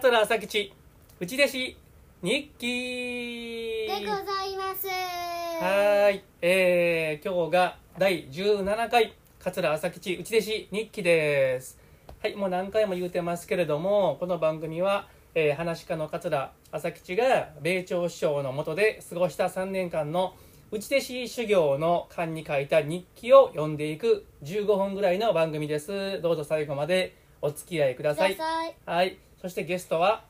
桂朝吉内弟子日記。でございます。はーい、えー、今日が第17回桂朝吉内弟子日記です。はいもう何回も言うてますけれどもこの番組は、えー、話し家の桂朝吉が米朝師匠の下で過ごした3年間の内弟子修行の間に書いた日記を読んでいく15分ぐらいの番組です。どうぞ最後までお付き合いください。はい。そしてゲストは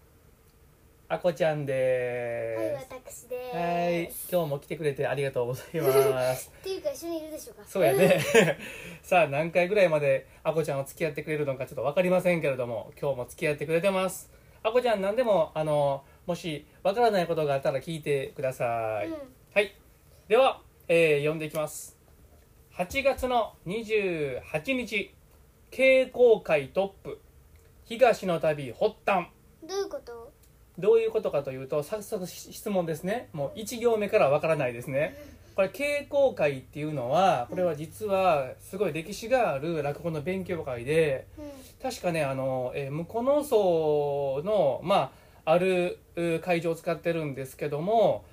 あこちゃんはいです私です。はい。今日も来てくれてありがとうございます。っていうか一緒にいるでしょうか。そうやね。さあ何回ぐらいまであこちゃんを付き合ってくれるのかちょっと分かりませんけれども今日も付き合ってくれてます。あこちゃん何でもあのもし分からないことがあったら聞いてください、うん。はい。では、えー読んでいきます。8月の28日傾向会トップ。東の旅発端。どういうこと？どういうことかというと早速し質問ですね。もう1行目からわからないですね。これ傾向会っていうのはこれは実はすごい歴史がある落語の勉強会でうん確かねあの、えー向こうの層のまああるう会場を使ってるんですけども、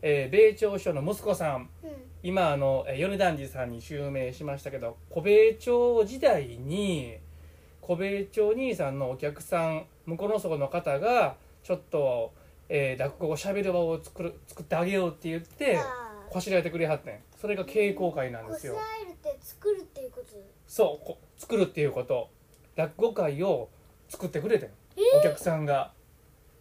えー米朝師匠の息子さんうん今あのえー米團次さんに襲名しましたけど小米朝時代に小米朝兄さんのお客さん向こうの層の方がちょっと、えー落語をしゃべる場を作る作ってあげようって言ってこしらえてくれはってん。それが稽古会なんですよ。こしらえるって作るっていうこと？そうこ作るっていうこと。落語会を作ってくれてん。お客さんが。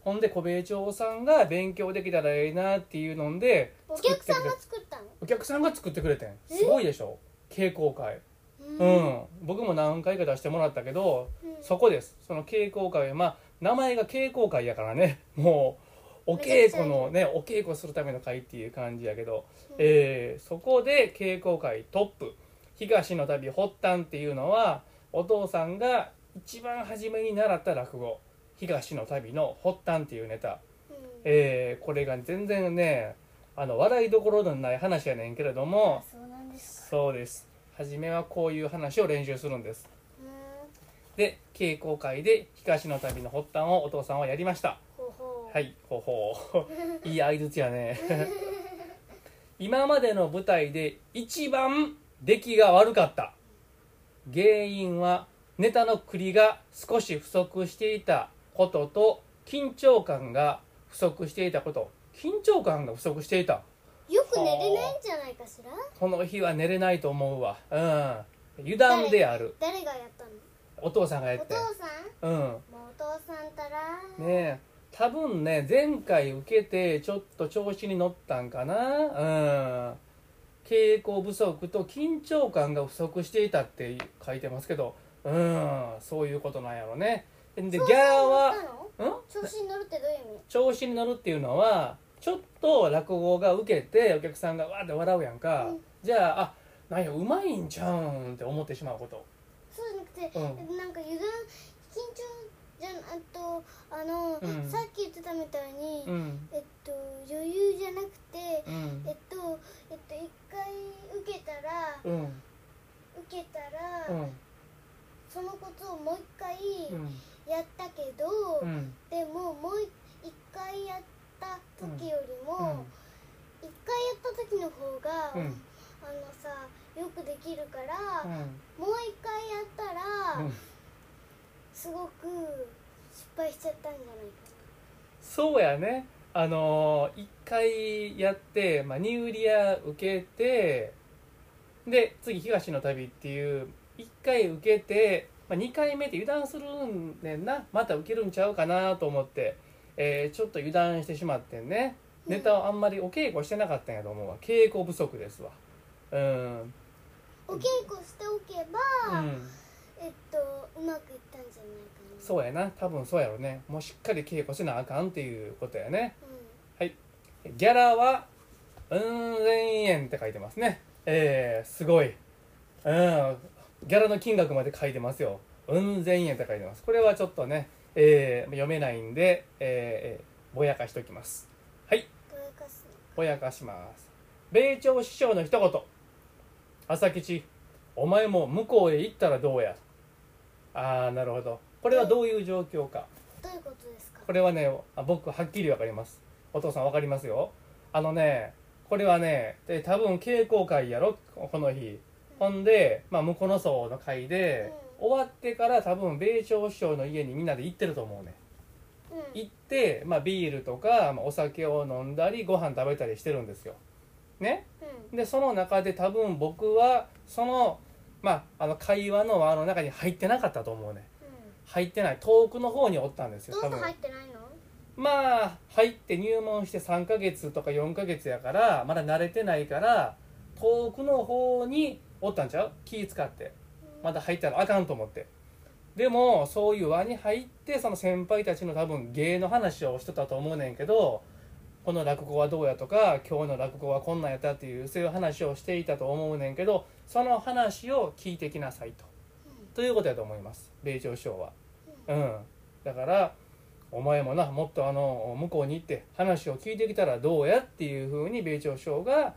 ほんで小米朝さんが勉強できたらええなっていうのでお客さんが作ったの？お客さんが作ってくれてん。すごいでしょ？稽古会。ううん、僕も何回か出してもらったけど、うん。そこです。その稽古会。まあ名前が稽古会やからね。もうお稽古のねお稽古するための会っていう感じやけど、うん。えーそこで稽古会トップ。東の旅発端っていうのはお父さんが一番初めに習った落語。東の旅の発端っていうネタ、うん。えーこれが全然ねあの笑いどころのない話やねんけれどもそうなんですか。そうです。初めはこういう話を練習するんです。うん。で稽古会で東の旅の発端をお父さんはやりました。はいほうほう。いい相づちやね。今までの舞台で一番出来が悪かった。原因はネタの繰りが少し不足していたことと緊張感が不足していたこと緊張感が不足していた。よく寝れないんじゃないかしら？この日は寝れないと思うわ。うん。油断である。誰がやったの？お父さんがやおって。父さん？うん。もうお父さんたら？ねえ。多分ね前回受けてちょっと調子に乗ったんかな。うん。稽古不足と緊張感が不足していたって書いてますけど。うん。そういうことなんやろね。でギャラは調子に乗るってどういう意味？調子に乗るっていうのはちょっと落語が受けてお客さんがわーって笑うやんか、うん。じゃああなんやうまいんちゃうんって思ってしまうこと。そうじゃなくて、うん。なんか油断緊張じゃんあとあの、うん。さっき言ってたみたいに、うん。えっと余裕じゃなくて、うん。えっとえっと一回受けたらうん。受けたら、うん。そのことをもう一回うん。やったけど、うんでももう一回やった時よりうん。回やった時の方が、うん。あのさよくできるから、うん。もう一回やったら、うん。すごく失敗しちゃったんじゃないかそうやね。あのー一回やって、まあ、ニューリア受けてで次東の旅っていう一回受けて、まあ、2回目で油断するんねんな。また受けるんちゃうかなと思って、えーちょっと油断してしまってんね。うんネタをあんまりお稽古してなかったんやと思うわ。稽古不足ですわ。うん。なお稽古しておけば、うん。えっとうまくいったんじゃないかな。そうやな。多分そうやろね。もうしっかり稽古せなあかんっていうことやね。ギャラはうん千円って書いてますね。えー、すごい。うん。ギャラの金額まで書いてますよ。うん千円って書いてます。これはちょっとね、えー読めないんで、えーえーぼやかしときます。はいぼやかします。米朝師匠の一言。朝吉お前も向こうへ行ったらどうや？ああなるほど。これはどういう状況か？どういうことですか？これはねあ僕はっきりわかります。お父さんわかりますよ。あのねこれはねで多分稽古会やろ？この日。ほんで、まあ、向こうの層の会で、終わってから多分米朝師匠の家にみんなで行ってると思うね。うん行って、まあ、ビールとか、まあ、お酒を飲んだりご飯食べたりしてるんですよ。ね？うん。でその中で多分僕はその,、まあ、あの会話の輪の中に入ってなかったと思うね。うん。入ってない。遠くの方におったんですよ多分。入ってないの？まあ入って入門して3ヶ月とか4ヶ月やからまだ慣れてないから遠くの方におったんちゃう？気使って。まだ入ったらあかんと思ってでもそういう輪に入ってその先輩たちの多分芸の話をしてたと思うねんけどこの落語はどうやとか今日の落語はこんなんやったっていうそういう話をしていたと思うねんけどその話を聞いてきなさいと。ということやと思います。米朝師匠は。うん。だからお前もなもっとあの向こうに行って話を聞いてきたらどうやっていうふうに米朝師匠が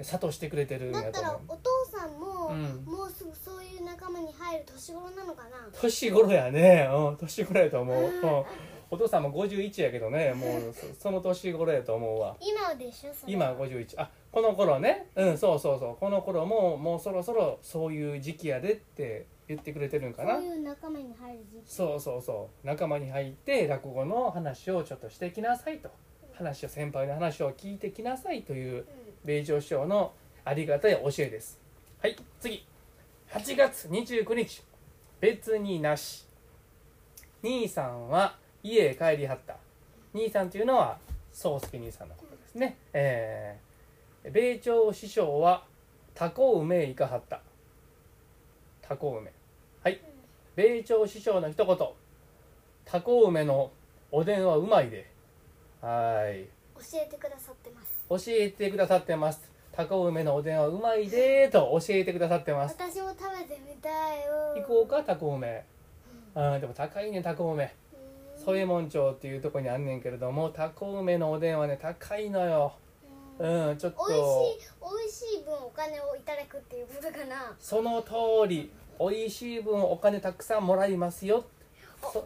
諭してくれてるんだったやと思う。らお父さんも、うん。もうすぐそういう仲間に入る年頃なのかな？年頃やね。うん年頃やと思う、うん。うん、お父さんも51やけどねもうそその年頃やと思うわ。今でしょ？それ今51あこの頃ね。うんそうそうそう。この頃ももうそろそろそういう時期やでって言ってくれてるんかな。そういう仲間に入る時期。そうそうそう。仲間に入って落語の話をちょっとしてきなさいと。話を先輩の話を聞いてきなさいというう米朝師匠のありがたい教えですはい次。8月29日。別になし。兄さんは家へ帰りはった。兄さんというのは宗介兄さんのことですね。えー、米朝師匠はタコ梅へ行かはった。タコ梅。はい。米朝師匠の一言。タコ梅のおでんはうまいで。はい。ん教えてくださってます。教えてくださってますタコ梅のおでんはうまいでーと教えてくださってます。私も食べてみたいよ。行こうかタコ梅あでも高いねタコ梅。うん。添右衛門町っていうとこにあんねんけれどもタコ梅のおでんはね高いのよ。うん。うんちょっと。美味しい美味しい分お金をいただくっていうことかな、その通り美味しい分お金たくさんもらいますよそ,、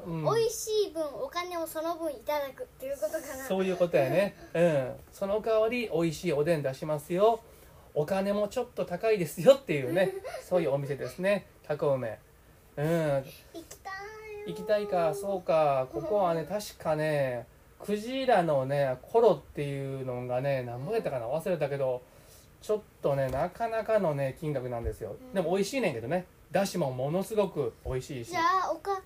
うん、美味しい分お金をその分いただくっていうことかな。そういうことやね。うん。その代わり美味しいおでん出しますよ。お金もちょっと高いですよっていうね。そういうお店ですね。タコ梅うん。行きたいよ行きたいかそうか。ここはね確かねクジラのねコロっていうのがね何ぼやったかな？忘れたけどちょっとねなかなかのね金額なんですよ。うん。でも美味しいねんけどね。だしもものすごく美味しいし。じゃあおか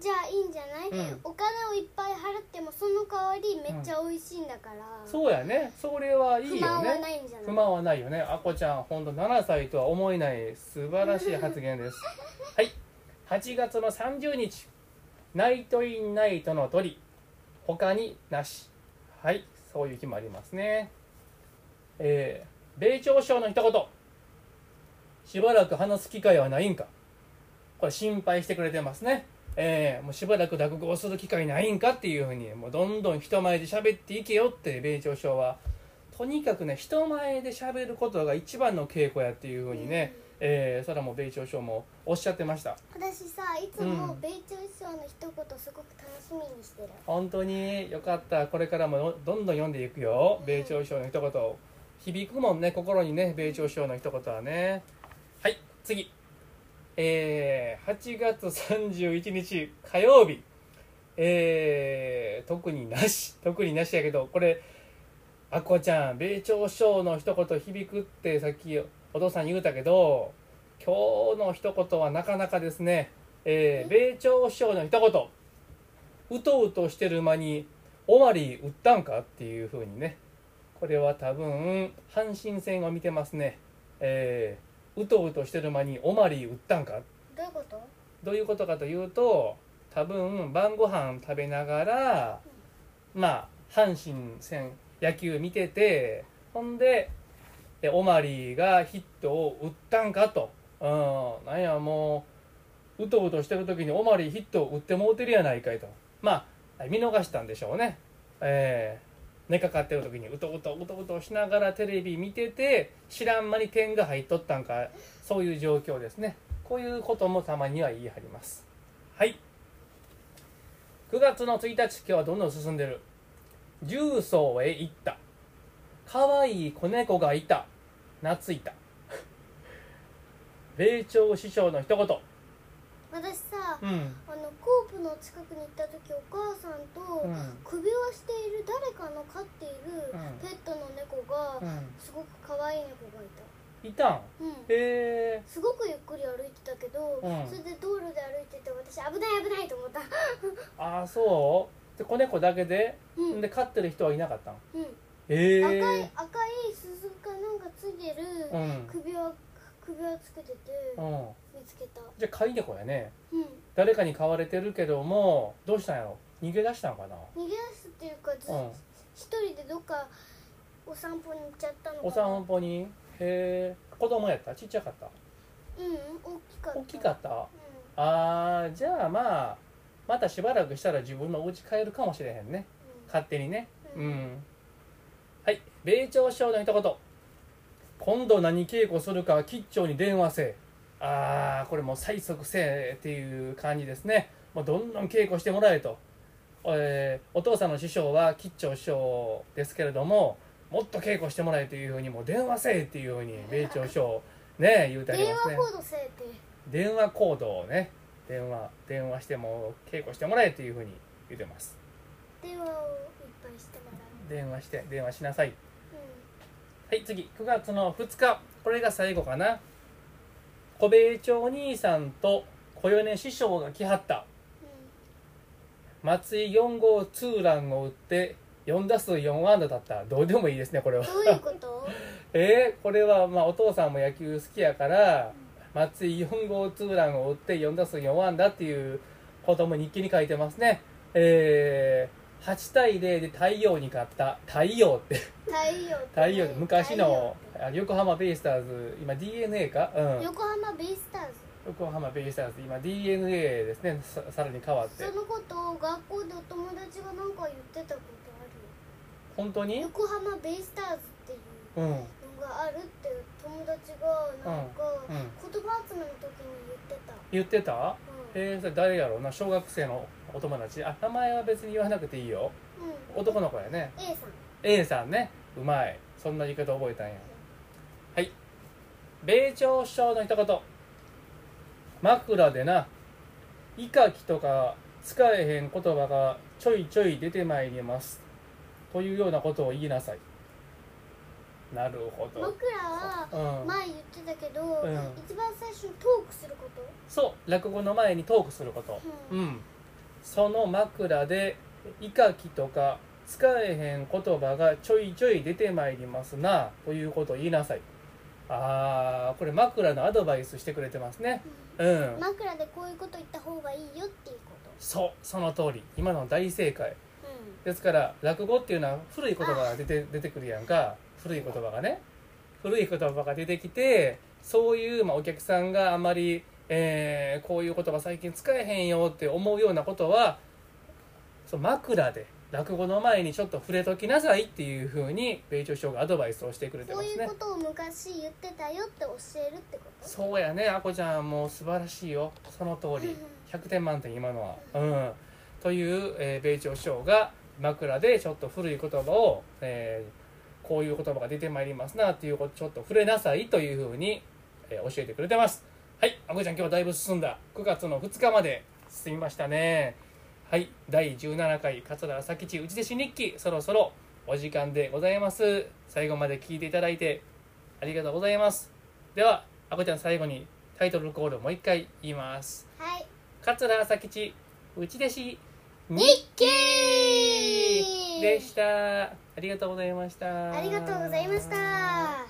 じゃあいいんじゃない、うん。お金をいっぱい払ってもその代わりめっちゃ美味しいんだから、そうやね。それはいいよ不満はねないんじゃない？不満はないよね。あこちゃんほんと7歳とは思えない素晴らしい発言です。はい。8月の30日。ナイトインナイトの鳥。他になし。はい。そういう日もありますね。えー、米朝省の一言。しばらく話す機会はないんか。これ心配してくれてますねえー、もうしばらく落語をする機会ないんかっていうふうにもうどんどん人前で喋っていけよって米朝省はとにかくね人前で喋ることが一番の稽古やっていうふうにね、えー、それはもう米朝省もおっしゃってました。私さいつも米朝師匠の一言すごく楽しみにしてる、本当によかった。これからもどんどん読んでいくよ。うん。米朝省の一言。響くもんね心にね米朝省の一言はね。はい次えー、8月31日火曜日。えー、特になし。特になしやけどこれあこちゃん米朝省の一言響くってさっきお父さん言うたけど今日の一言はなかなかですね、えー、米朝省の一言。うとうとしてる間にオマリー売ったんかっていうふうにね。これは多分阪神戦を見てますね。えー、うとうとしてる間にオマリー売ったんか？どういうこと？どういうことかというと多分晩ご飯食べながらまあ阪神戦野球見ててほんでえオマリーがヒットを打ったんかと、うん、なんやもううとうとしてる時にオマリーヒットを打ってもうてるやないかいと。まあ見逃したんでしょうね、えー寝かかってる時にうとうとうとうとしながらテレビ見てて知らん間に点が入っとったんかそういう状況ですね。こういうこともたまには言い張ります。はい。9月の1日今日はどんどん進んでる？重曹へ行った。可愛い子猫がいた。懐いた。米朝師匠の一言。私さうん。あのコープの近くに行った時お母さんとうん。首輪している誰かの飼っているうん。ペットの猫がうん。すごく可愛い猫がいた。いたん？うん。へえ。すごくゆっくり歩いてたけど、うん。それで道路で歩いてて私危ない危ないと思った。ああそう？で子猫だけで、うん。で飼ってる人はいなかったん？うん。へえ。赤い赤い鈴かなんかついてるうん。首輪首輪つけててうん。見つけた。じゃあ飼い猫やね。うん。誰かに飼われてるけどもどうしたんやろ？逃げ出したんかな？逃げ出すっていうかずうん。一人でどっかお散歩に行っちゃったのかな。お散歩に？へえ。子供やった？ちっちゃかった？うん大きかった。大きかった？うあーじゃあまあまたしばらくしたら自分のお家帰るかもしれへんね。ん。勝手にね。ううん。んはい。米朝師匠の一言。今度何稽古するか吉兆に電話せ。えああこれもう催促せえっていう感じですね。もうどんどん稽古してもらえと、えーお父さんの師匠は吉兆師匠ですけれどももっと稽古してもらえというふうにもう電話せえっていうふうに米朝師匠ね言うてありますね。電話コードせえって。電話コードをね。電話電話しても稽古してもらえっていうふうに言ってます。電話をいっぱいしてもらう。電話して電話しなさい。うん。はい次。9月の2日。これが最後かな。小米町兄さんと小米師匠が来はった松井4号ツーランを打って4打数4安打だった。どうでもいいですねこれは。どういうこと？えー、これはまあお父さんも野球好きやから松井4号ツーランを打って4打数4安打っていうことも日記に書いてますね。えー、8対0で太陽に勝った。太陽って。太陽昔の横浜ベイスターズ今 DNA か？うん。陽横浜ベイスターズ横浜ベイスターズ今 DNA ですね。ささらに変わって。そのことを学校でお友達がなんか言ってたことある？本当に？横浜ベイスターズっていううん。のがあるって友達がなんかうん。うん。言葉集めの時に言ってた、言ってた？うえー、それ誰やろうな？小学生のお友達。あ名前は別に言わなくていいよ。んうん、男の子やね。A さん。A さんね。うまい。そんな言い方覚えたんや。はい。米朝首相の一言枕でな「いかき」とか使えへん言葉がちょいちょい出てまいります。というようなことを言いなさい。なるほど、僕らはうん、前言ってたけど、うん。一番最初にトークすること。そう。落語の前にトークすること。ううん。その枕で「いかき」とか使えへん言葉がちょいちょい出てまいりますなということを言いなさいあーこれ枕のアドバイスしてくれてますね。うん。枕でこういうこと言った方がいいよっていうこと。そうその通り。今の大正解。うですから落語っていうのは古い言葉が出て出てくるやんか。古い言葉がね。古い言葉が出てきてそういう、まあ、お客さんがあまり、えーこういう言葉最近使えへんよって思うようなことはそう枕で落語の前にちょっと触れときなさいっていうふうに米朝師匠がアドバイスをしてくれんこういうてますねことを昔言ってたよって教えるってこと？そうやね。あこちゃんもう素晴らしいよ。その通り。100点満点今のは。うん。という、えー米朝師匠が枕でちょっと古い言葉を、えーこういう言葉が出てまいりますなっていうことちょっと触れなさいというふうに、えー教えてくれてます。はい。あこちゃん今日はだいぶ進んだ。9月の2日まで進みましたねはい第17回桂朝吉内弟子日記そろそろお時間でございます。最後まで聞いていただいてありがとうございます。ではあこちゃん最後にタイトルコールをもう一回言います。はい。桂朝吉内弟子日記！でした。ありがとうございました。ありがとうございました